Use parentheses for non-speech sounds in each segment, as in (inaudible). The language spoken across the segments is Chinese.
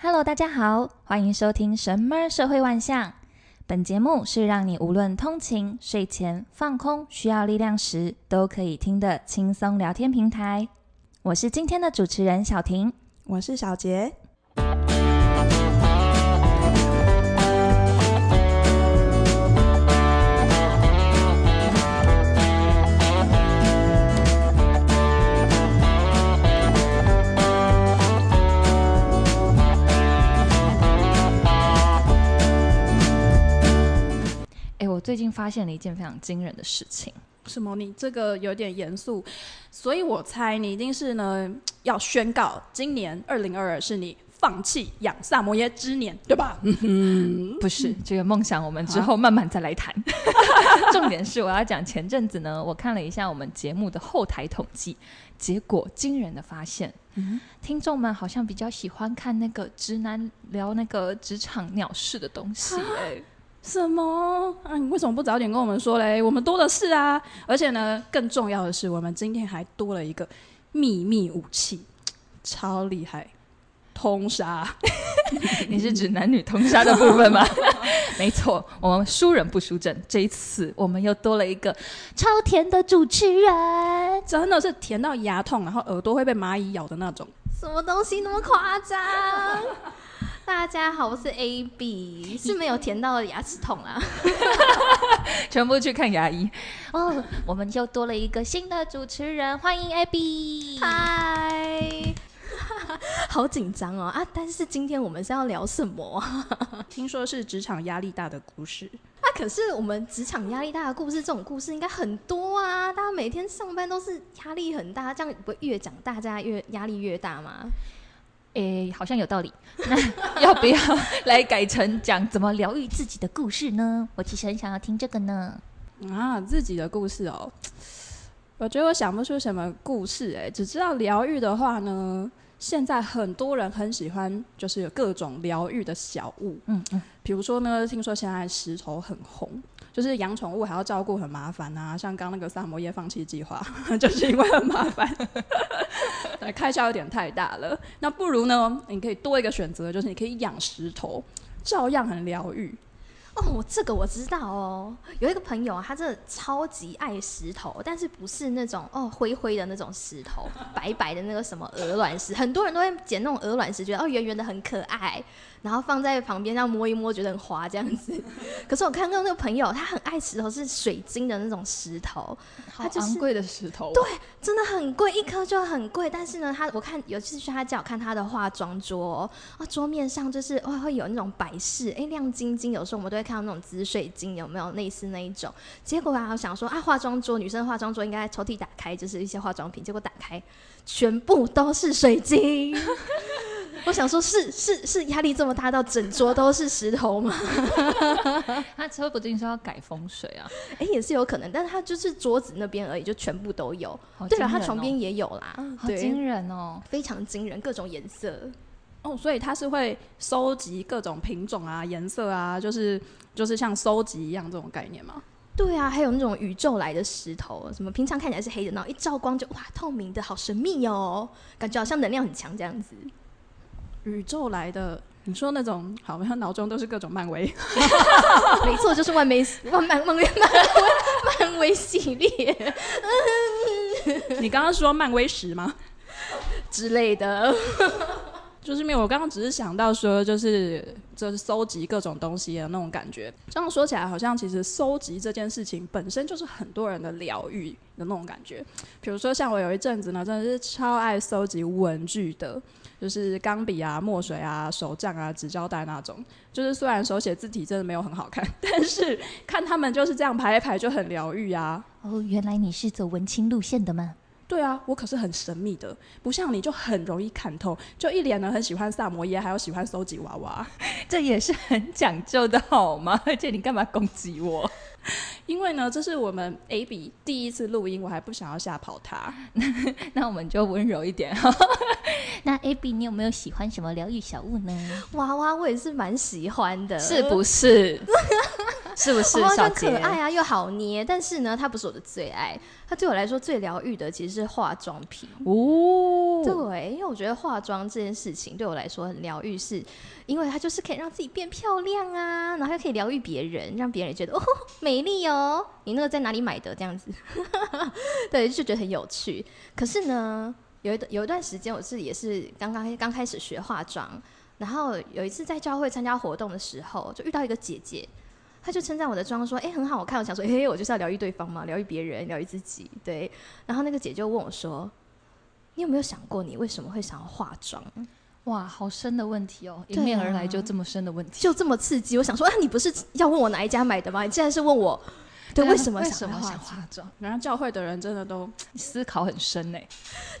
Hello，大家好，欢迎收听《神么社会万象》。本节目是让你无论通勤、睡前、放空、需要力量时，都可以听的轻松聊天平台。我是今天的主持人小婷，我是小杰。最近发现了一件非常惊人的事情。什么？你这个有点严肃，所以我猜你一定是呢 (tsk) 要宣告今年二零二二是你放弃养萨摩耶之年，对吧？嗯，(laughs) 不是，这个梦想我们之后慢慢再来谈。(laughs) 重点是我要讲前阵子呢，我看了一下我们节目的后台统计，结果惊人的发现，嗯，听众们好像比较喜欢看那个直男聊那个职场鸟事的东西，哎。(laughs) 什么啊？你为什么不早点跟我们说嘞？我们多的是啊！而且呢，更重要的是，我们今天还多了一个秘密武器，超厉害，通杀！(laughs) 你是指男女通杀的部分吗？(laughs) 没错，我们输人不输阵。这一次我们又多了一个超甜的主持人，真的是甜到牙痛，然后耳朵会被蚂蚁咬的那种。什么东西那么夸张？大家好，我是 AB，是没有甜到的牙齿痛啊，(laughs) 全部去看牙医哦。Oh, 我们又多了一个新的主持人，欢迎 AB。嗨，好紧张哦啊！但是今天我们是要聊什么啊？听说是职场压力大的故事。啊，可是我们职场压力大的故事，这种故事应该很多啊。大家每天上班都是压力很大，这样不会越讲大家越压力越大吗？诶，好像有道理。(laughs) 那要不要来改成讲怎么疗愈自己的故事呢？我其实很想要听这个呢。啊，自己的故事哦，(tsk) 我觉得我想不出什么故事诶，只知道疗愈的话呢，现在很多人很喜欢，就是有各种疗愈的小物。嗯嗯，比如说呢，听说现在石头很红。就是养宠物还要照顾很麻烦啊，像刚那个萨摩耶放弃计划，(laughs) 就是因为很麻烦，(laughs) 对，开销有点太大了。那不如呢，你可以多一个选择，就是你可以养石头，照样很疗愈。哦，这个我知道哦，有一个朋友啊，他真的超级爱石头，但是不是那种哦灰灰的那种石头，白白的那个什么鹅卵石，很多人都会捡那种鹅卵石，觉得哦圆圆的很可爱。然后放在旁边，这样摸一摸，觉得很滑这样子。(laughs) 可是我看到那个朋友，他很爱石头，是水晶的那种石头，好昂贵的石头。对，真的很贵，一颗就很贵。但是呢，他我看有一次去他家，我看他的化妆桌，啊，桌面上就是哇会有那种摆饰，哎，亮晶晶。有时候我们都会看到那种紫水晶，有没有类似那一种？结果啊，我想说啊，化妆桌女生的化妆桌应该抽屉打开就是一些化妆品，结果打开全部都是水晶。(laughs) 我想说是，是是是，压力这么大到整桌都是石头吗？(laughs) 他说不定说要改风水啊，哎、欸，也是有可能，但是他就是桌子那边而已，就全部都有。哦、对了，他床边也有啦，好惊人哦，非常惊人，各种颜色。哦，所以它是会收集各种品种啊、颜色啊，就是就是像收集一样这种概念吗？对啊，还有那种宇宙来的石头，什么平常看起来是黑的，然后一照光就哇透明的，好神秘哦，感觉好像能量很强这样子。宇宙来的，你说那种好，像脑中都是各种漫威 (laughs) (laughs) 没错，就是万威万漫漫威漫威漫威系列。你刚刚说漫威石吗？之类的。就是没有，我刚刚只是想到说，就是就是搜集各种东西的那种感觉。这样说起来，好像其实搜集这件事情本身就是很多人的疗愈的那种感觉。比如说，像我有一阵子呢，真的是超爱搜集文具的，就是钢笔啊、墨水啊、手账啊、纸胶带那种。就是虽然手写字体真的没有很好看，(laughs) 但是看他们就是这样排一排就很疗愈啊。哦，原来你是走文青路线的吗？对啊，我可是很神秘的，不像你就很容易看透，就一脸呢很喜欢萨摩耶，还有喜欢收集娃娃，(laughs) 这也是很讲究的好吗？(laughs) 而且你干嘛攻击我？(laughs) 因为呢，这是我们 AB 第一次录音，我还不想要吓跑他，那我们就温柔一点。那 AB，你有没有喜欢什么疗愈小物呢？娃娃我也是蛮喜欢的，是不是？是不是？小装可爱啊，又好捏，但是呢，它不是我的最爱。它对我来说最疗愈的其实是化妆品哦。对，因为我觉得化妆这件事情对我来说很疗愈，是因为它就是可以让自己变漂亮啊，然后又可以疗愈别人，让别人觉得哦美丽哦。你那个在哪里买的？这样子，(laughs) 对，就觉得很有趣。可是呢，有一有一段时间，我是也是刚刚刚开始学化妆，然后有一次在教会参加活动的时候，就遇到一个姐姐。他就称赞我的妆，说：“哎、欸，很好看。”我想说：“嘿、欸，我就是要疗愈对方嘛，疗愈别人，疗愈自己。”对。然后那个姐就问我说：“你有没有想过，你为什么会想要化妆？”哇，好深的问题哦！迎面而来就这么深的问题，就这么刺激。我想说：“啊，你不是要问我哪一家买的吗？你竟然是问我，对，为什么想要化妆？”然后教会的人真的都 (laughs) 思考很深呢，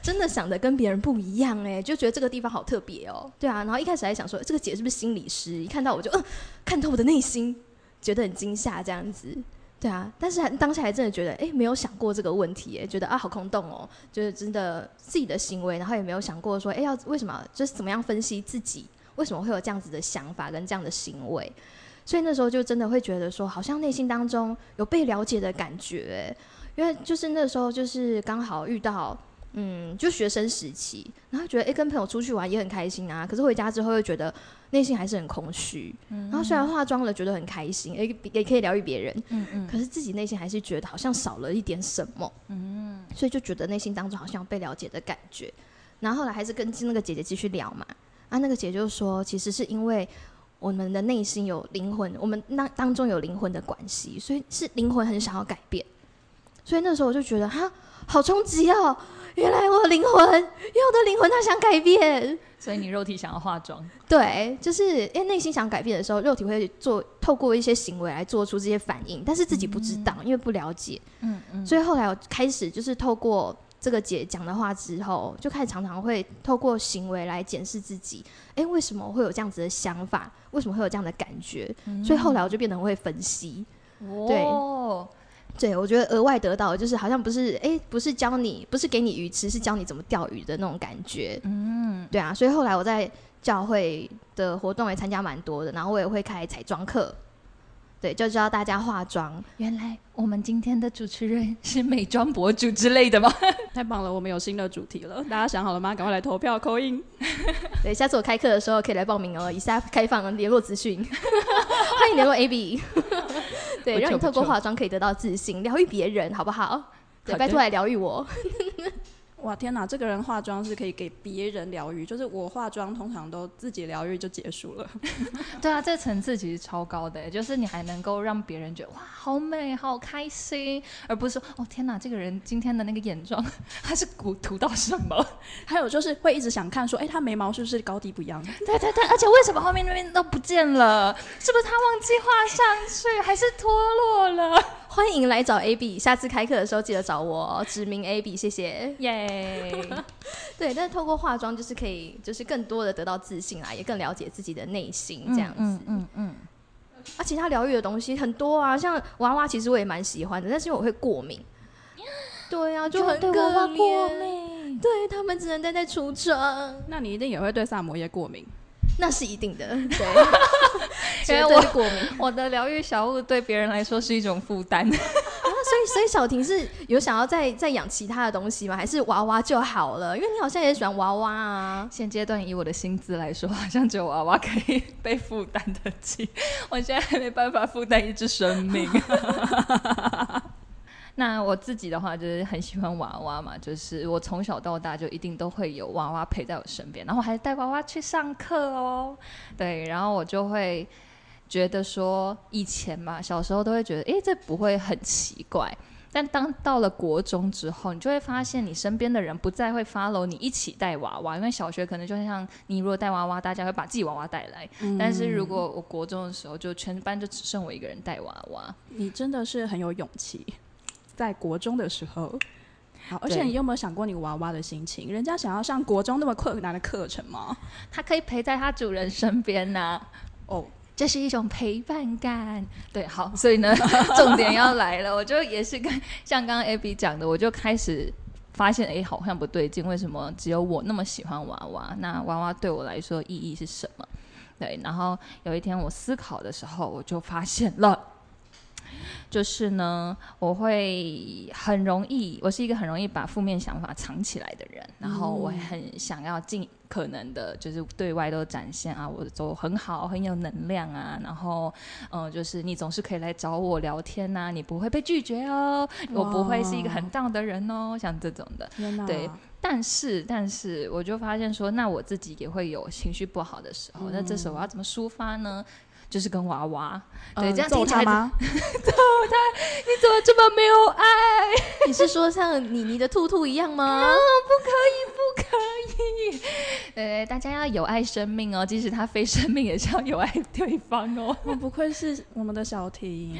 真的想的跟别人不一样哎，就觉得这个地方好特别哦。对啊，然后一开始还想说，这个姐是不是心理师？一看到我就嗯，看透我的内心。觉得很惊吓，这样子，对啊，但是还当下还真的觉得，哎、没有想过这个问题，哎，觉得啊，好空洞哦，就是真的自己的行为，然后也没有想过说，哎、要为什么，就是怎么样分析自己，为什么会有这样子的想法跟这样的行为，所以那时候就真的会觉得说，好像内心当中有被了解的感觉，因为就是那时候就是刚好遇到。嗯，就学生时期，然后觉得哎、跟朋友出去玩也很开心啊。可是回家之后又觉得内心还是很空虚。嗯，然后虽然化妆了，觉得很开心，哎、欸，也可以疗愈别人。嗯嗯。可是自己内心还是觉得好像少了一点什么。嗯。所以就觉得内心当中好像被了解的感觉。然后后来还是跟那个姐姐继续聊嘛。啊，那个姐姐就说，其实是因为我们的内心有灵魂，我们那当中有灵魂的关系，所以是灵魂很想要改变。所以那时候我就觉得，哈，好冲击哦。原来我的灵魂，因为我的灵魂它想改变，所以你肉体想要化妆。对，就是因为内心想改变的时候，肉体会做透过一些行为来做出这些反应，但是自己不知道，嗯、因为不了解。嗯嗯。所以后来我开始就是透过这个姐讲的话之后，就开始常常会透过行为来检视自己。哎，为什么会有这样子的想法？为什么会有这样的感觉？嗯、所以后来我就变得会分析。哦。对。对，我觉得额外得到的就是好像不是哎，不是教你，不是给你鱼吃，是教你怎么钓鱼的那种感觉。嗯，对啊，所以后来我在教会的活动也参加蛮多的，然后我也会开彩妆课。对，就教大家化妆。原来我们今天的主持人是美妆博主之类的吗？(laughs) 太棒了，我们有新的主题了，大家想好了吗？赶快来投票扣印。(laughs) 对，下次我开课的时候可以来报名哦，以下开放联络资讯，(laughs) 欢迎联络 AB。对，让你透过化妆可以得到自信，疗愈别人，好不好？对，拜托来疗愈我。(laughs) (laughs) (laughs) 哇天哪，这个人化妆是可以给别人疗愈，就是我化妆通常都自己疗愈就结束了。(laughs) 对啊，这层次其实超高的，就是你还能够让别人觉得哇好美好开心，而不是说哦天哪，这个人今天的那个眼妆他是涂涂到什么？(laughs) 还有就是会一直想看说，哎，他眉毛是不是高低不一样？对对对，而且为什么后面那边都不见了？是不是他忘记画上去，还是脱落了？欢迎来找 AB，下次开课的时候记得找我，指名 AB，谢谢。耶、yeah. (laughs) 对，但是透过化妆就是可以，就是更多的得到自信啊，也更了解自己的内心这样子。嗯嗯嗯。啊，其他疗愈的东西很多啊，像娃娃，其实我也蛮喜欢的，但是因为我会过敏。(gasps) 对啊，就很可怜。对娃娃过敏，对他们只能待在橱窗。那你一定也会对萨摩耶过敏。那是一定的，对，(laughs) 因为我过敏，我的疗愈小物对别人来说是一种负担。啊，所以所以小婷是有想要再再养其他的东西吗？还是娃娃就好了？因为你好像也喜欢娃娃啊。现阶段以我的薪资来说，好像只有娃娃可以被负担得起。我现在还没办法负担一只生命。那我自己的话就是很喜欢娃娃嘛，(laughs) 就是我从小到大就一定都会有娃娃陪在我身边，然后我还带娃娃去上课哦。对，然后我就会觉得说，以前嘛，小时候都会觉得，诶，这不会很奇怪。但当到了国中之后，你就会发现你身边的人不再会 follow 你一起带娃娃，因为小学可能就像你如果带娃娃，大家会把自己娃娃带来，嗯。但是如果我国中的时候，就全班就只剩我一个人带娃娃。你真的是很有勇气。在国中的时候，好，而且你有没有想过你娃娃的心情？人家想要上国中那么困难的课程吗？他可以陪在他主人身边呐、啊。哦，这是一种陪伴感。对，好，所以呢，(laughs) 重点要来了，我就也是跟像刚刚 Abby 讲的，我就开始发现，哎，好像不对劲，为什么只有我那么喜欢娃娃？那娃娃对我来说意义是什么？对，然后有一天我思考的时候，我就发现了。就是呢，我会很容易，我是一个很容易把负面想法藏起来的人，然后我很想要尽可能的，就是对外都展现啊，我都很好，很有能量啊，然后嗯、呃，就是你总是可以来找我聊天呐、啊，你不会被拒绝哦，我不会是一个很 down 的人哦，像这种的，对。但是，但是，我就发现说，那我自己也会有情绪不好的时候。嗯、那这时候我要怎么抒发呢？就是跟娃娃，嗯、对，这样听起来揍他吗？(laughs) 揍他！你怎么这么没有爱？(laughs) 你是说像妮妮的兔兔一样吗？(laughs) 哦、不可以，不可以。对，大家要有爱生命哦，即使他非生命，也是要有爱对方哦。我不愧是我们的小婷，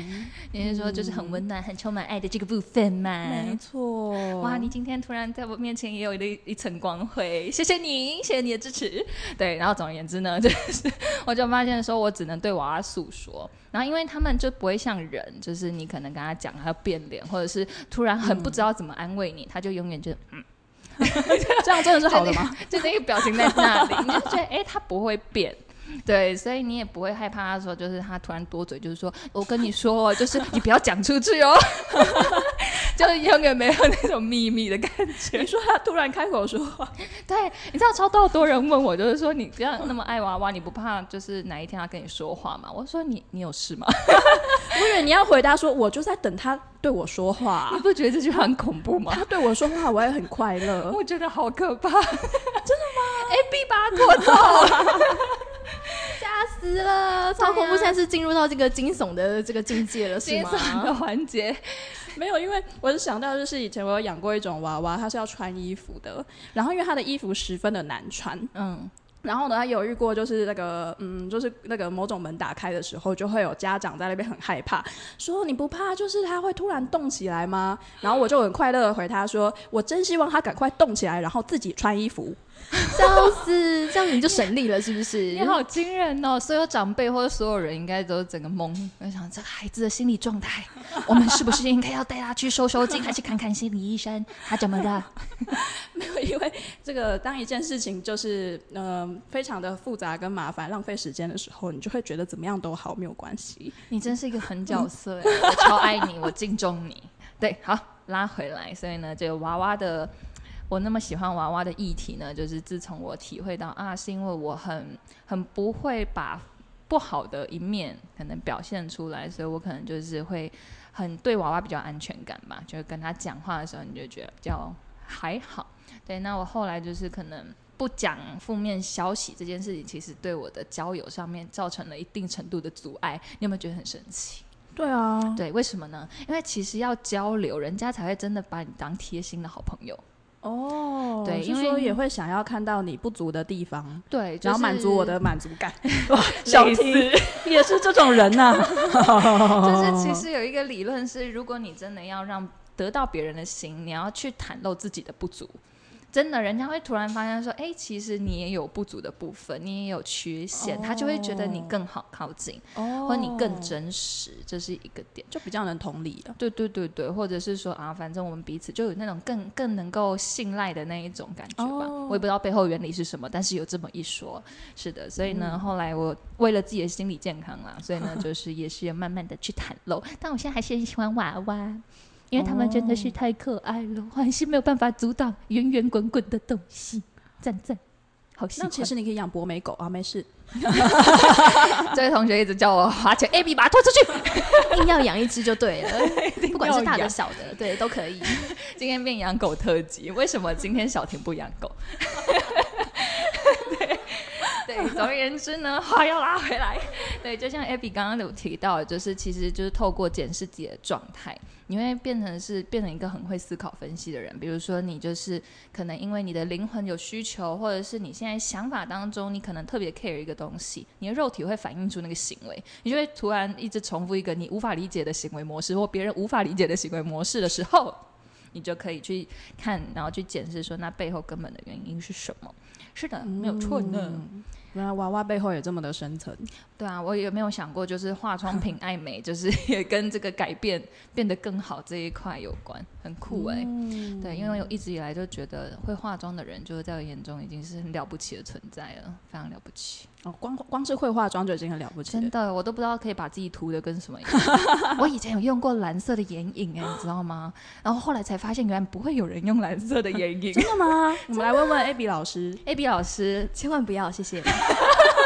你是说就是很温暖、嗯、很充满爱的这个部分吗？没错。哇，你今天突然在我面前也有一一层光辉，谢谢你，谢谢你的支持。对，然后总而言之呢，就是我就发现说，我只能对娃娃诉说，然后因为他们就不会像人，就是你可能跟他讲，他要变脸，或者是突然很不知道怎么安慰你，嗯、他就永远就 (laughs) 嗯，(laughs) 这样真的是好的吗？(laughs) 就那个表情在那里，你就觉得哎，他不会变。对，所以你也不会害怕他说，就是他突然多嘴，就是说我跟你说，就是你不要讲出去哦，就是永远没有那种秘密的感觉。你说他突然开口说话，(laughs) 对，你知道超多多人问我，就是说你不要那么爱娃娃，你不怕就是哪一天他跟你说话吗？我说你你有事吗？(laughs) 我以为你要回答说，我就在等他对我说话。你不觉得这句话很恐怖吗？他对我说话，我也很快乐。我觉得好可怕，真的吗？(laughs) 哎，B 把他拖走。吓死了！超恐怖，现在是进入到这个惊悚的这个境界了，是吗？惊悚的环节没有，因为我是想到，就是以前我有养过一种娃娃，它是要穿衣服的，然后因为它的衣服十分的难穿，嗯。然后呢，他犹豫过，就是那个，嗯，就是那个某种门打开的时候，就会有家长在那边很害怕，说你不怕，就是它会突然动起来吗？然后我就很快乐的回他说，我真希望它赶快动起来，然后自己穿衣服。(laughs) 笑死，这样你就省力了，是不是？你好惊人哦！所有长辈或者所有人应该都整个懵，我想这个孩子的心理状态，(laughs) 我们是不是应该要带他去收收惊，还是看看心理医生？他怎么了？(laughs) 没有，因为这个当一件事情就是嗯、呃、非常的复杂跟麻烦，浪费时间的时候，你就会觉得怎么样都好，没有关系。你真是一个狠角色，我超爱你，我敬重你。对，好，拉回来。所以呢，这个娃娃的。我那么喜欢娃娃的议题呢，就是自从我体会到啊，是因为我很很不会把不好的一面可能表现出来，所以我可能就是会很对娃娃比较安全感吧，就是跟他讲话的时候，你就觉得比较还好。对，那我后来就是可能不讲负面消息这件事情，其实对我的交友上面造成了一定程度的阻碍。你有没有觉得很神奇？对啊，对，为什么呢？因为其实要交流，人家才会真的把你当贴心的好朋友。哦，对，因为也会想要看到你不足的地方，对，然后满足我的满足感。(laughs) 哇，小提也是这种人呐、啊。(laughs) 就是 (laughs) 其实有一个理论是，如果你真的要让得到别人的心，你要去袒露自己的不足。真的，人家会突然发现说：“哎，其实你也有不足的部分，你也有缺陷。Oh. ”他就会觉得你更好靠近，oh. 或者你更真实，这是一个点，就比较能同理了。对对对对，或者是说啊，反正我们彼此就有那种更更能够信赖的那一种感觉吧。Oh. 我也不知道背后原理是什么，但是有这么一说。是的，所以呢，嗯、后来我为了自己的心理健康啦，所以呢，就是也是要慢慢的去袒露。但我现在还是很喜欢娃娃。因为他们真的是太可爱了，我还是没有办法阻挡圆圆滚滚的东西。赞赞，好喜欢。那其实你可以养博美狗啊，没事。(laughs) 这位同学一直叫我花钱，(laughs) AB 把它拖出去，(laughs) 硬要养一只就对了，不管是大的小的，对，都可以。今天变养狗特辑，为什么今天小婷不养狗？总而言之呢，(laughs) 话要拉回来。(laughs) 对，就像 Abby 刚刚有提到，就是其实就是透过检视自己的状态，你会变成是变成一个很会思考分析的人。比如说，你就是可能因为你的灵魂有需求，或者是你现在想法当中，你可能特别 care 一个东西，你的肉体会反映出那个行为，你就会突然一直重复一个你无法理解的行为模式，或别人无法理解的行为模式的时候，你就可以去看，然后去检视说那背后根本的原因是什么。是的，没有错呢。嗯原来娃娃背后也这么的深层，对啊，我也没有想过，就是化妆品爱美，就是也跟这个改变变得更好这一块有关，很酷哎、欸。嗯、对，因为我一直以来就觉得会化妆的人，就是在我眼中已经是很了不起的存在了，非常了不起。哦，光光是会化妆就已经很了不起了。真的，我都不知道可以把自己涂的跟什么一样。(laughs) 我以前有用过蓝色的眼影，哎，你知道吗？然后后来才发现，原来不会有人用蓝色的眼影。真的吗？(laughs) 我们来问问 Abby 老师。Abby 老师，千万不要，谢谢。(laughs)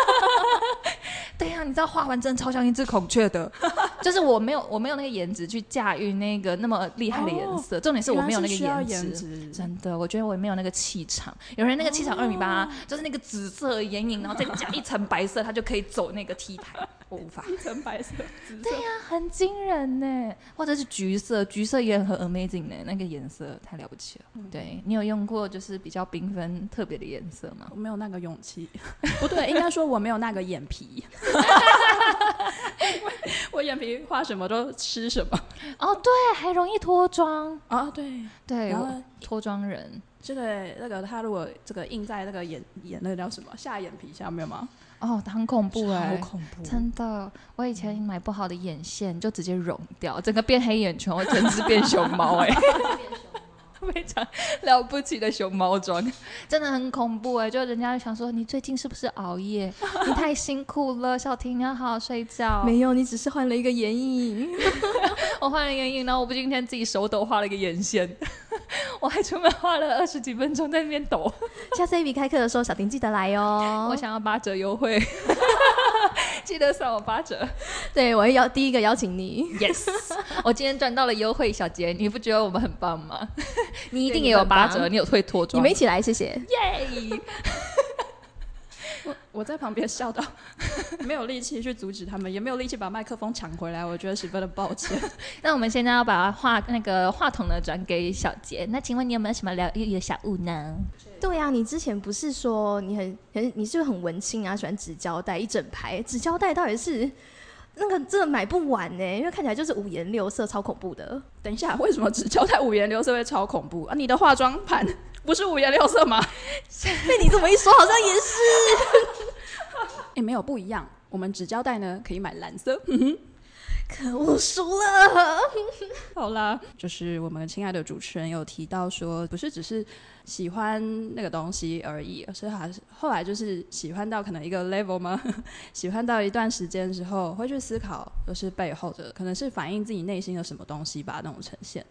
对呀、啊，你知道画完真的超像一只孔雀的，(laughs) 就是我没有我没有那个颜值去驾驭那个那么厉害的颜色，哦、重点是我没有那个颜值，值真的，我觉得我也没有那个气场。有人那个气场二米八，就是那个紫色眼影，然后再加一层白色，他就可以走那个 T 台。我无法一层白色，对呀、啊，很惊人呢。或者是橘色，橘色也很 amazing 呢，那个颜色太了不起了。嗯、对，你有用过就是比较缤纷特别的颜色吗？我没有那个勇气，(laughs) 不对，应该说我没有那个眼皮。(laughs) 我眼皮画什么都吃什么。哦，对，还容易脱妆啊，对对，然后脱妆人。这个那个他如果这个印在那个眼眼那个叫什么下眼皮下面吗？哦，很恐怖哎，好恐怖！真的，我以前买不好的眼线就直接融掉，整个变黑眼圈，我简直变熊猫哎，(laughs) 非常了不起的熊猫妆，真的很恐怖哎！就人家想说你最近是不是熬夜？你太辛苦了，小婷你要好好睡觉。没有，你只是换了一个眼影。(laughs) 我换了眼影，然后我不今天自己手抖画了一个眼线。(laughs) 我还出门花了二十几分钟在那边抖。(laughs) 下次 AB 开课的时候，小婷记得来哦。(laughs) 我想要八折优惠，记得算我八折。对，我要第一个邀请你。Yes，我今天赚到了优惠，小杰，你不觉得我们很棒吗？你一定也有八折，你有退脱妆。你们一起来，谢谢。耶！我我在旁边笑到 (laughs) 没有力气去阻止他们，也没有力气把麦克风抢回来，我觉得十分的抱歉。(laughs) 那我们现在要把话那个话筒呢转给小杰。那请问你有没有什么疗愈的小物呢？对呀、啊，你之前不是说你很很你是不是很文青啊？喜欢纸胶带一整排，纸胶带到底是那个真的买不完呢？因为看起来就是五颜六色，超恐怖的。等一下，为什么纸胶带五颜六色会超恐怖啊？你的化妆盘不是五颜六色吗？(laughs) 被你这么一说，好像也是。也、欸、没有不一样。我们纸胶带呢，可以买蓝色。可恶，输了。(laughs) 好啦，就是我们亲爱的主持人有提到说，不是只是喜欢那个东西而已，而是还是后来就是喜欢到可能一个 level 吗？(laughs) 喜欢到一段时间之后，会去思考，就是背后的可能是反映自己内心的什么东西吧，那种呈现。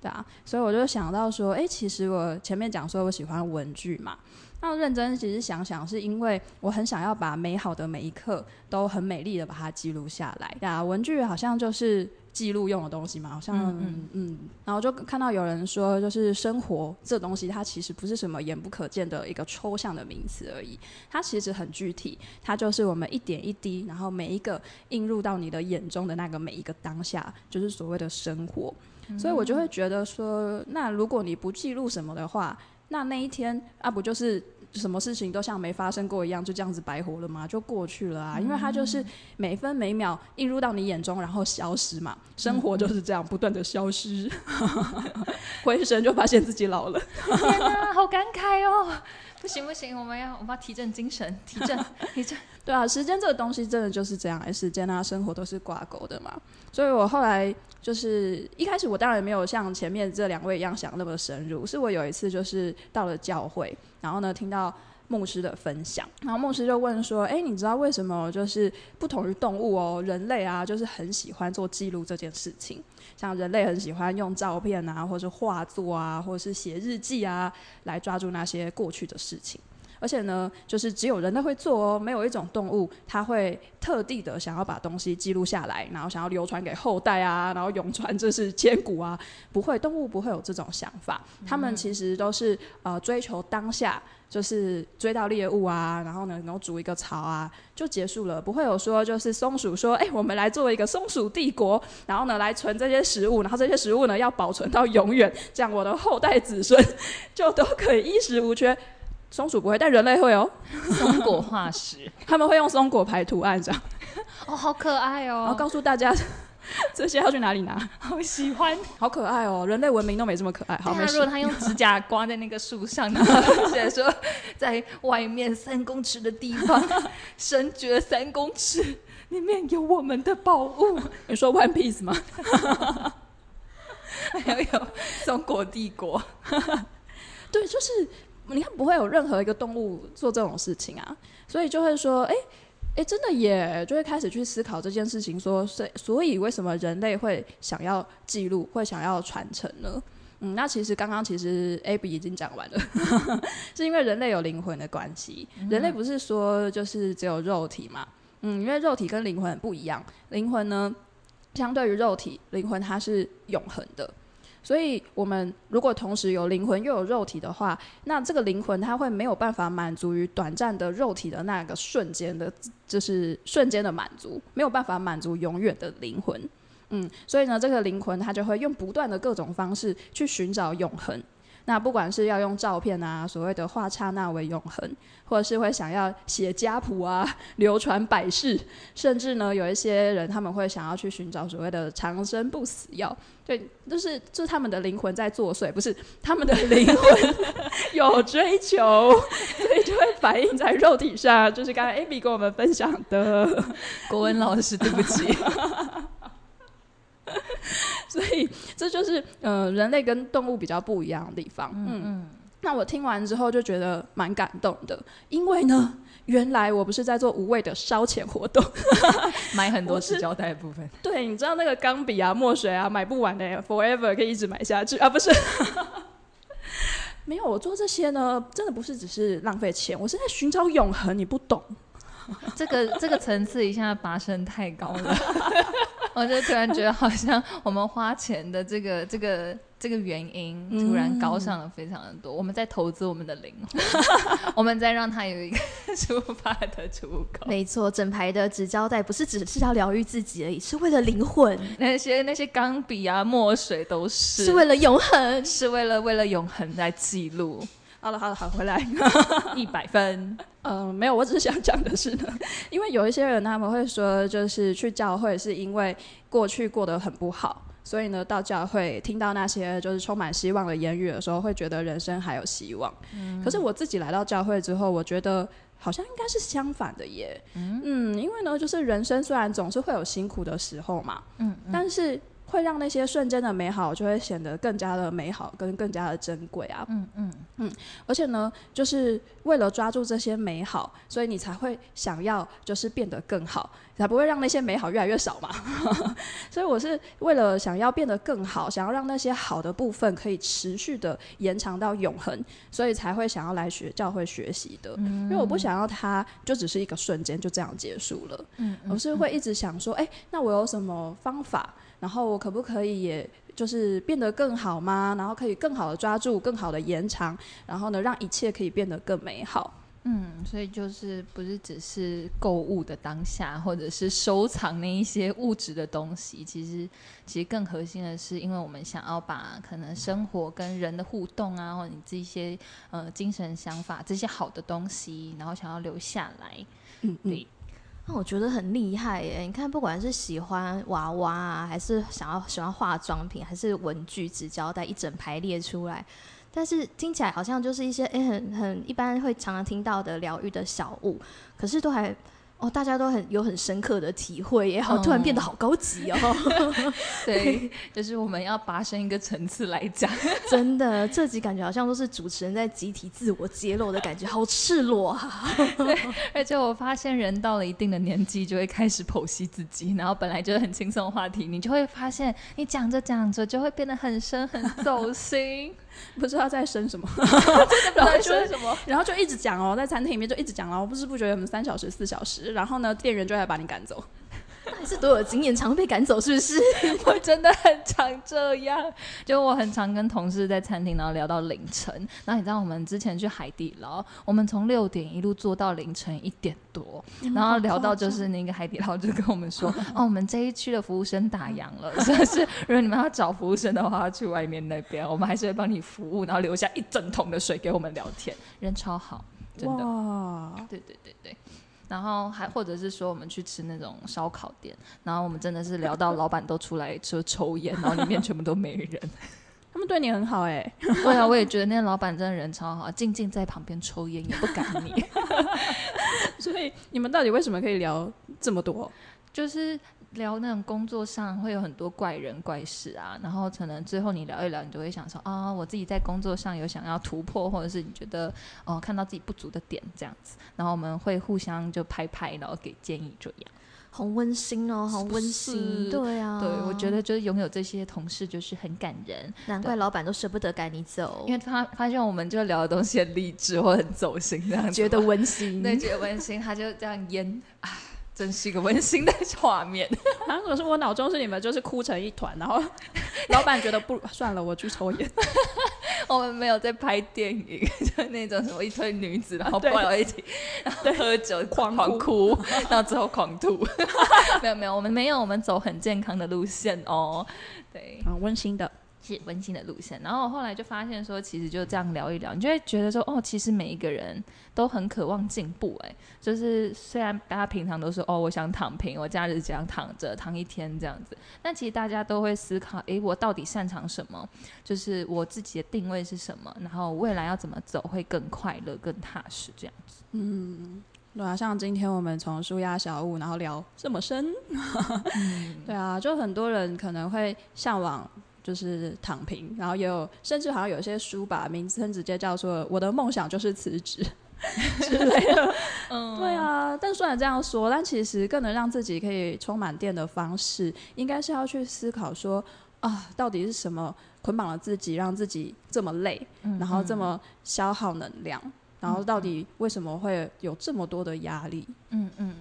对啊，所以我就想到说，哎、其实我前面讲说我喜欢文具嘛。那认真其实想想，是因为我很想要把美好的每一刻都很美丽的把它记录下来。呀，文具好像就是记录用的东西嘛，好像嗯嗯，嗯。然后就看到有人说，就是生活这东西，它其实不是什么眼不可见的一个抽象的名词而已，它其实很具体，它就是我们一点一滴，然后每一个映入到你的眼中的那个每一个当下，就是所谓的生活。所以我就会觉得说，那如果你不记录什么的话，那那一天啊，不就是什么事情都像没发生过一样，就这样子白活了吗？就过去了啊，因为它就是每分每秒映入到你眼中，然后消失嘛。生活就是这样不断的消失，(laughs) 回神就发现自己老了。天哪，好感慨哦！(laughs) 不行不行，我们要我们要提振精神，(laughs) 提振 (laughs) 提振。对啊，时间这个东西真的就是这样，时间啊，生活都是挂钩的嘛。所以我后来就是一开始我当然没有像前面这两位一样想那么深入，是我有一次就是到了教会，然后呢听到牧师的分享，然后牧师就问说：“哎，你知道为什么就是不同于动物哦，人类啊就是很喜欢做记录这件事情？像人类很喜欢用照片啊，或是画作啊，或是写日记啊，来抓住那些过去的事情。”而且呢，就是只有人类会做哦，没有一种动物，它会特地的想要把东西记录下来，然后想要流传给后代啊，然后永传这是千古啊，不会，动物不会有这种想法，他们其实都是呃追求当下，就是追到猎物啊，然后呢，然后筑一个巢啊，就结束了，不会有说就是松鼠说，哎，我们来做一个松鼠帝国，然后呢来存这些食物，然后这些食物呢要保存到永远，这样我的后代子孙 (laughs) 就都可以衣食无缺。松鼠不会，但人类会哦。松果化石，(laughs) 他们会用松果排图案这样。哦，好可爱哦！然后告诉大家，(laughs) 这些要去哪里拿？好喜欢，好可爱哦！人类文明都没这么可爱。好，没事。如果他用指甲刮在那个树上，(laughs) 然后写说在外面三公尺的地方，深掘三公尺，里面有我们的宝物。你说 One Piece 吗？还有松果帝国。对，就是。你看不会有任何一个动物做这种事情啊，所以就会说，哎、欸。哎，真的耶，就会开始去思考这件事情，说，所所以为什么人类会想要记录，会想要传承呢？嗯，那其实刚刚其实 Abby 已经讲完了，(laughs) 是因为人类有灵魂的关系。人类不是说就是只有肉体嘛？嗯，因为肉体跟灵魂不一样，灵魂呢，相对于肉体，灵魂它是永恒的。所以，我们如果同时有灵魂又有肉体的话，那这个灵魂它会没有办法满足于短暂的肉体的那个瞬间的，就是瞬间的满足，没有办法满足永远的灵魂。嗯，所以呢，这个灵魂它就会用不断的各种方式去寻找永恒。那不管是要用照片啊，所谓的化刹那为永恒，或者是会想要写家谱啊，流传百世，甚至呢，有一些人他们会想要去寻找所谓的长生不死药，对，就是就是他们的灵魂在作祟，不是他们的灵魂 (laughs) 有追求，所以就会反映在肉体上，就是刚才 Amy 跟我们分享的，国文老师，对不起。(laughs) (laughs) 所以这就是呃人类跟动物比较不一样的地方。嗯嗯，那我听完之后就觉得蛮感动的，因为呢，原来我不是在做无谓的烧钱活动，(laughs) 买很多纸胶带的部分。(laughs) 对，你知道那个钢笔啊、墨水啊，买不完的，forever 可以一直买下去啊，不是？没有，我做这些呢，真的不是只是浪费钱，我是在寻找永恒。你不懂，这个这个层次一下拔升太高了。我就突然觉得，好像我们花钱的这个、这个、这个原因，突然高尚了非常的多。嗯、我们在投资我们的灵魂，(laughs) 我们在让它有一个 (laughs) 出发的出口。没错，整排的纸胶带不是只是要疗愈自己而已，是为了灵魂。那些那些钢笔啊、墨水都是，是为了永恒，是为了为了永恒在记录。好了好了好，回来 (laughs) 一百分。嗯、呃，没有，我只是想讲的是呢，因为有一些人他们会说，就是去教会是因为过去过得很不好，所以呢到教会听到那些就是充满希望的言语的时候，会觉得人生还有希望。嗯、可是我自己来到教会之后，我觉得好像应该是相反的耶。嗯，嗯，因为呢，就是人生虽然总是会有辛苦的时候嘛，嗯，嗯，但是。会让那些瞬间的美好就会显得更加的美好，跟更加的珍贵啊！嗯嗯嗯，而且呢，就是为了抓住这些美好，所以你才会想要就是变得更好，才不会让那些美好越来越少嘛。(laughs) 所以我是为了想要变得更好，想要让那些好的部分可以持续的延长到永恒，所以才会想要来学教会学习的。嗯，因为我不想要它就只是一个瞬间就这样结束了。嗯，我是会一直想说，哎，那我有什么方法？然后我可不可以，也就是变得更好吗？然后可以更好的抓住，更好的延长，然后呢，让一切可以变得更美好。嗯，所以就是不是只是购物的当下，或者是收藏那一些物质的东西，其实其实更核心的是，因为我们想要把可能生活跟人的互动啊，或者你这些呃精神想法这些好的东西，然后想要留下来。嗯嗯。那我觉得很厉害耶！你看，不管是喜欢娃娃啊，还是想要喜欢化妆品，还是文具、纸胶带，一整排列出来，但是听起来好像就是一些诶、很很一般会常常听到的疗愈的小物，可是都还。哦，大家都很有很深刻的体会也好，突然变得好高级哦。(laughs) 对，就是我们要拔升一个层次来讲，(laughs) 真的，这集感觉好像都是主持人在集体自我揭露的感觉，好赤裸啊。(laughs) 对，而且我发现人到了一定的年纪，就会开始剖析自己，然后本来就是很轻松的话题，你就会发现，你讲着讲着就会变得很深很走心。不知道在生什么，(laughs) 然后就什么，然后就一直讲哦，在餐厅里面就一直讲哦，我不知不觉我们三小时四小时，然后呢，店员就来把你赶走。还是多有经验，常被赶走，是不是？(laughs) 我真的很常这样，就我很常跟同事在餐厅，然后聊到凌晨。然后你知道，我们之前去海底捞，我们从六点一路坐到凌晨一点多，然后聊到就是那个海底捞就跟我们说，(laughs) 哦，我们这一区的服务生打烊了，(laughs) 所以是如果你们要找服务生的话，去外面那边，我们还是会帮你服务，然后留下一整桶的水给我们聊天，人超好，真的。哇，对对对对。然后还或者是说我们去吃那种烧烤店，然后我们真的是聊到老板都出来抽抽烟，然后里面全部都没人。(laughs) 他们对你很好哎、欸，(laughs) 对啊，我也觉得那个老板真的人超好，静静在旁边抽烟也不赶你。(laughs) 所以你们到底为什么可以聊这么多？就是聊那种工作上会有很多怪人怪事啊，然后可能最后你聊一聊，你就会想说啊，我自己在工作上有想要突破，或者是你觉得哦、呃、看到自己不足的点这样子，然后我们会互相就拍拍，然后给建议这样。好温馨哦，好温馨，对啊，对，我觉得就是拥有这些同事就是很感人，难怪老板都舍不得赶你走，因为他发现我们就聊的东西很励志或很走心这样子，觉得温馨，(laughs) 对，觉得温馨，他就这样烟啊。(laughs) 真是一个温馨的画面。(laughs) 如果是我脑中是你们，就是哭成一团，然后 (laughs) 老板觉得不 (laughs) 算了，我去抽烟。我们没有在拍电影，就那种什么一堆女子，然后抱在一起，然后喝酒狂哭，然后之后狂吐。没有没有，我们没有，我们走很健康的路线哦。对，很温馨的。是温馨的路线，然后我后来就发现说，其实就这样聊一聊，你就会觉得说，哦，其实每一个人都很渴望进步，哎，就是虽然大家平常都说，哦，我想躺平，我假日这样躺着躺一天这样子，但其实大家都会思考，哎，我到底擅长什么？就是我自己的定位是什么？然后未来要怎么走会更快乐、更踏实这样子。嗯，对啊，像今天我们从舒压小物，然后聊这么深，(laughs) 嗯、对啊，就很多人可能会向往。就是躺平，然后也有甚至好像有些书把名称直接叫做“我的梦想就是辞职” (laughs) 之类的。嗯，对啊。但虽然这样说，但其实更能让自己可以充满电的方式，应该是要去思考说啊，到底是什么捆绑了自己，让自己这么累，然后这么消耗能量，然后到底为什么会有这么多的压力？嗯嗯。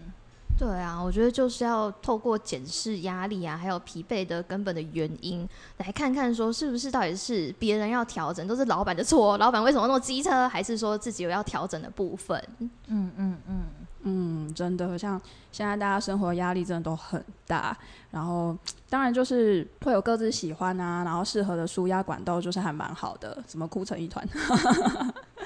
对啊，我觉得就是要透过检视压力啊，还有疲惫的根本的原因，来看看说是不是到底是别人要调整，都是老板的错，老板为什么那么机车，还是说自己有要调整的部分？嗯嗯嗯嗯，真的，像现在大家生活压力真的都很大，然后当然就是会有各自喜欢啊，然后适合的舒压管道就是还蛮好的，什么哭成一团。(laughs)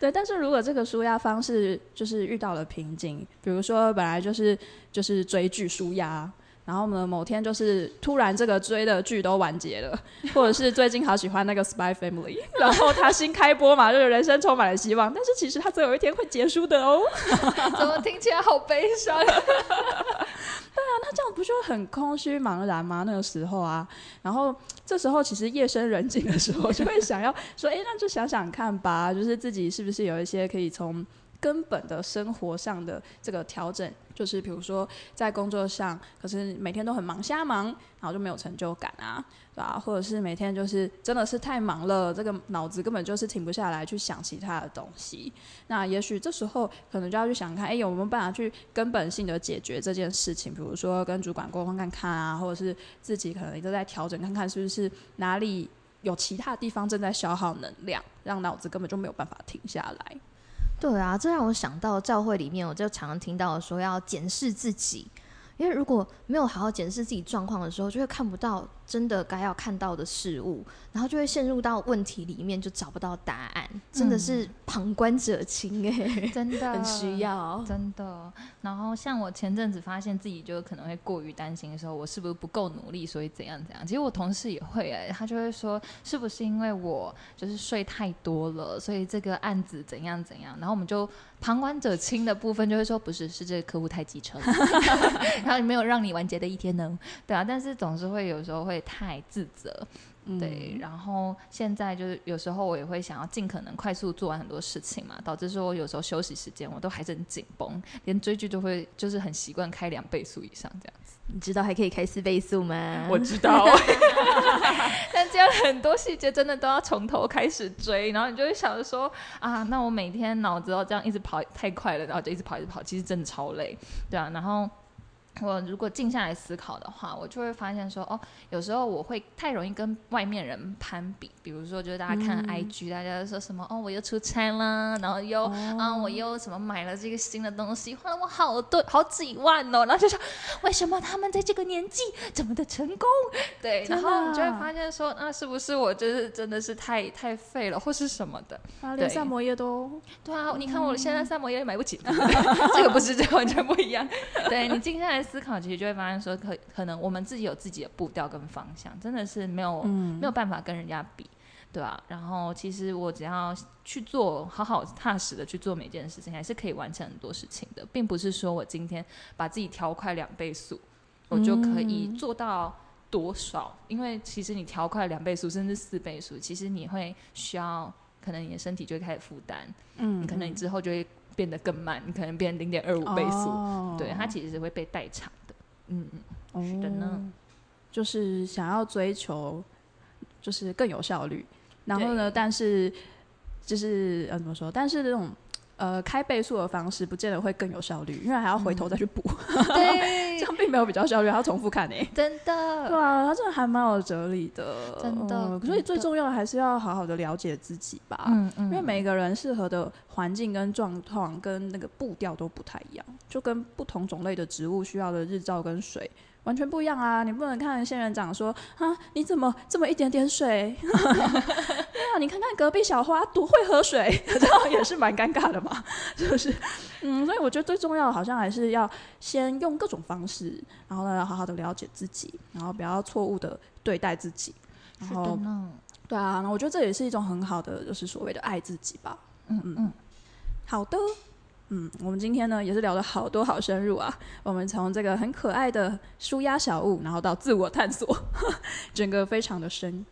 对，但是如果这个舒压方式就是遇到了瓶颈，比如说本来就是就是追剧舒压，然后呢某天就是突然这个追的剧都完结了，或者是最近好喜欢那个 Spy Family，然后他新开播嘛，就是人生充满了希望，但是其实他总有一天会结束的哦。(laughs) 怎么听起来好悲伤？(laughs) 对啊，那这样不就很空虚茫然吗？那个时候啊，然后这时候其实夜深人静的时候，就会想要说，哎，那就想想看吧，就是自己是不是有一些可以从。根本的生活上的这个调整，就是比如说在工作上，可是每天都很忙瞎忙，然后就没有成就感啊，对吧？或者是每天就是真的是太忙了，这个脑子根本就是停不下来去想其他的东西。那也许这时候可能就要去想看，哎，有没有办法去根本性的解决这件事情？比如说跟主管沟通看看啊，或者是自己可能也都在调整看看，是不是哪里有其他地方正在消耗能量，让脑子根本就没有办法停下来。对啊，这让我想到教会里面，我就常常听到说要检视自己，因为如果没有好好检视自己状况的时候，就会看不到。真的该要看到的事物，然后就会陷入到问题里面，就找不到答案。真的是旁观者清哎、欸，真的 (laughs) 很需要，真的。然后像我前阵子发现自己就可能会过于担心的时候，我是不是不够努力，所以怎样怎样？其实我同事也会哎、欸，他就会说是不是因为我就是睡太多了，所以这个案子怎样怎样？然后我们就旁观者清的部分就会说不是，是这个客户太机车了，(laughs) (laughs) 然后也没有让你完结的一天呢。对啊，但是总是会有时候会。太自责，对，然后现在就是有时候我也会想要尽可能快速做完很多事情嘛，导致说我有时候休息时间我都还是很紧绷，连追剧都会就是很习惯开两倍速以上这样子。你知道还可以开四倍速吗？我知道，(laughs) (laughs) 但这样很多细节真的都要从头开始追，然后你就会想着说啊，那我每天脑子要这样一直跑太快了，然后就一直跑一直跑，其实真的超累，对啊，然后。我如果静下来思考的话，我就会发现说，哦，有时候我会太容易跟外面人攀比。比如说，就是大家看 IG，、嗯、大家说什么，哦，我又出差啦，然后又，啊、我又什么买了这个新的东西，花了我好多好几万哦，然后就说，为什么他们在这个年纪这么的成功？对，然后你就会发现说，那、啊、是不是我就是真的是太太废了，或是什么的？啊，连萨摩耶都，对啊，你看我现在萨摩耶也买不起，(laughs) 这个不是，这个完全不一样。(laughs) 对，你静下来。思考其实就会发现说，可可能我们自己有自己的步调跟方向，真的是没有、嗯、没有办法跟人家比。对啊，然后其实我只要去做，好好踏实的去做每件事情，还是可以完成很多事情的，并不是说我今天把自己调快两倍速，我就可以做到多少。嗯、因为其实你调快两倍速，甚至四倍速，其实你会需要，可能你的身体就会开始负担，嗯，可能你之后就会变得更慢，你可能变零点二五倍速，哦、对，它其实是会被代偿的，嗯嗯，是的呢，就是想要追求，就是更有效率。然后呢？但是就是呃，怎么说？但是这种呃开倍速的方式，不见得会更有效率，因为还要回头再去补。嗯、(laughs) 对，这样并没有比较效率，还要重复看呢。(laughs) 真的。对啊，它这个还蛮有哲理的。真的、嗯。所以最重要的还是要好好的了解自己吧。嗯嗯。因为每个人适合的环境跟状况跟那个步调都不太一样，就跟不同种类的植物需要的日照跟水。完全不一样啊！你不能看仙人掌说啊，你怎么这么一点点水？(laughs) 对啊，你看看隔壁小花多会喝水，这样也是蛮尴尬的嘛，是不是？嗯，所以我觉得最重要的，好像还是要先用各种方式，然后呢，要好好的了解自己，然后不要错误的对待自己。然后，对啊，我觉得这也是一种很好的，就是所谓的爱自己吧。嗯嗯嗯，好的。嗯，我们今天呢也是聊了好多好深入啊。我们从这个很可爱的舒压小物，然后到自我探索，(laughs) 整个非常的深，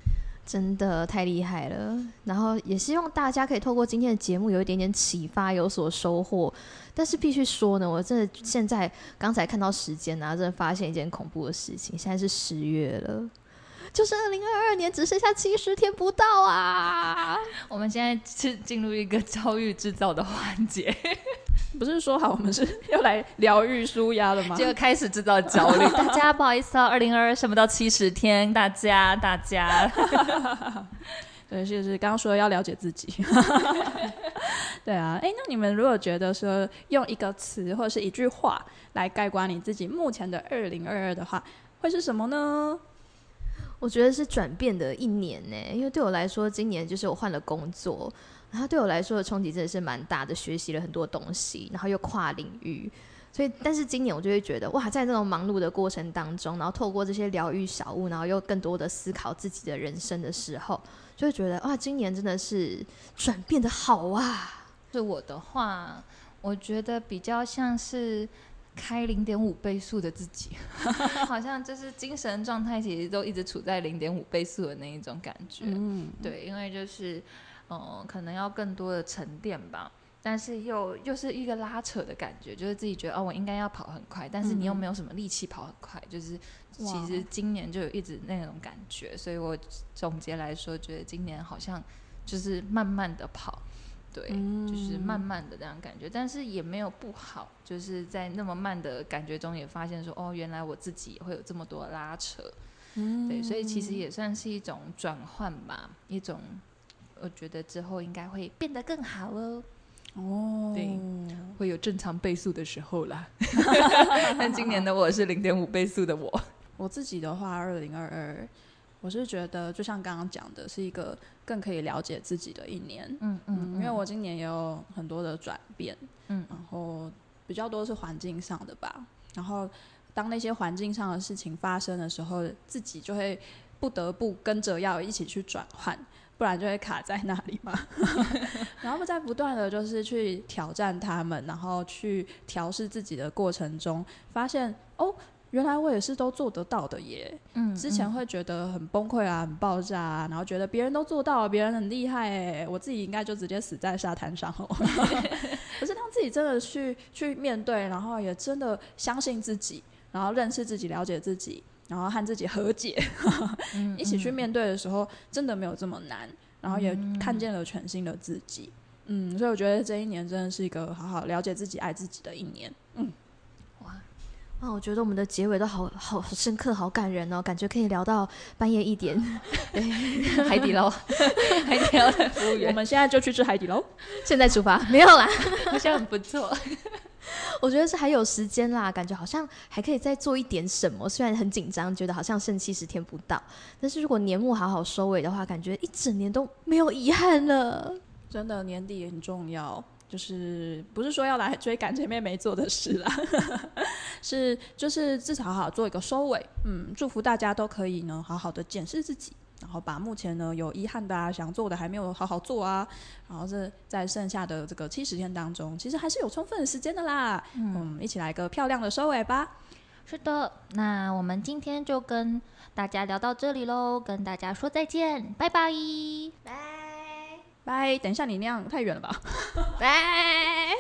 真的太厉害了。然后也希望大家可以透过今天的节目有一点点启发，有所收获。但是必须说呢，我真的现在刚才看到时间啊，真的发现一件恐怖的事情，现在是十月了。就是二零二二年只剩下七十天不到啊！我 (laughs) 们现在是进入一个焦虑制造的环节，不是说好我们是要来疗愈舒压了吗？就开始制造焦虑。(laughs) 大家不好意思啊，二零二二剩不到七十天，大家大家。(laughs) 对，就是刚刚说要了解自己。(laughs) 对啊，哎，那你们如果觉得说用一个词或者是一句话来概括你自己目前的二零二二的话，会是什么呢？我觉得是转变的一年呢，因为对我来说，今年就是我换了工作，然后对我来说的冲击真的是蛮大的，学习了很多东西，然后又跨领域，所以但是今年我就会觉得，哇，在这种忙碌的过程当中，然后透过这些疗愈小物，然后又更多的思考自己的人生的时候，就会觉得哇，今年真的是转变的好啊。是我的话，我觉得比较像是。开零点五倍速的自己，(laughs) 好像就是精神状态其实都一直处在零点五倍速的那一种感觉。嗯，对，因为就是，呃，可能要更多的沉淀吧，但是又又是一个拉扯的感觉，就是自己觉得哦，我应该要跑很快，但是你又没有什么力气跑很快，嗯、就是其实今年就有一直那种感觉，所以我总结来说，觉得今年好像就是慢慢的跑。对，就是慢慢的这样感觉，但是也没有不好，就是在那么慢的感觉中，也发现说，哦，原来我自己也会有这么多拉扯，嗯，对，所以其实也算是一种转换吧，一种，我觉得之后应该会变得更好哦，哦，对，会有正常倍速的时候啦 (laughs) (laughs) 但今年的我是零点五倍速的我，我自己的话，二零二二。我是觉得，就像刚刚讲的，是一个更可以了解自己的一年。嗯嗯，嗯，因为我今年也有很多的转变，嗯，然后比较多是环境上的吧。然后当那些环境上的事情发生的时候，自己就会不得不跟着要一起去转换，不然就会卡在那里嘛。(laughs) 然后在不断的就是去挑战他们，然后去调试自己的过程中，发现哦。原来我也是都做得到的耶。嗯，之前会觉得很崩溃啊，很爆炸啊，然后觉得别人都做到了，别人很厉害哎，我自己应该就直接死在沙滩上哦。(laughs) 可是当自己真的去去面对，然后也真的相信自己，然后认识自己，了解自己，然后和自己和解，(laughs) 一起去面对的时候，真的没有这么难，然后也看见了全新的自己。嗯，所以我觉得这一年真的是一个好好了解自己、爱自己的一年。嗯。啊，我觉得我们的结尾都好好深刻，好感人哦，感觉可以聊到半夜一点。(laughs) 对，(laughs) 海底捞，(laughs) 海底捞的服务员，我们现在就去吃海底捞。现在出发？没有啦，好像很不错。我觉得是还有时间啦，感觉好像还可以再做一点什么。虽然很紧张，觉得好像剩七十天不到，但是如果年末好好收尾的话，感觉一整年都没有遗憾了。真的，年底也很重要。就是不是说要来追赶前面没做的事啦，是就是至少好好做一个收尾。嗯，祝福大家都可以呢，好好的检视自己，然后把目前呢有遗憾的啊、想做的还没有好好做啊，然后这在剩下的这个七十天当中，其实还是有充分的时间的啦。嗯，嗯，一起来个漂亮的收尾吧。是的，那我们今天就跟大家聊到这里喽，跟大家说再见，拜拜，拜拜。等一下，你那样太远了吧？拜。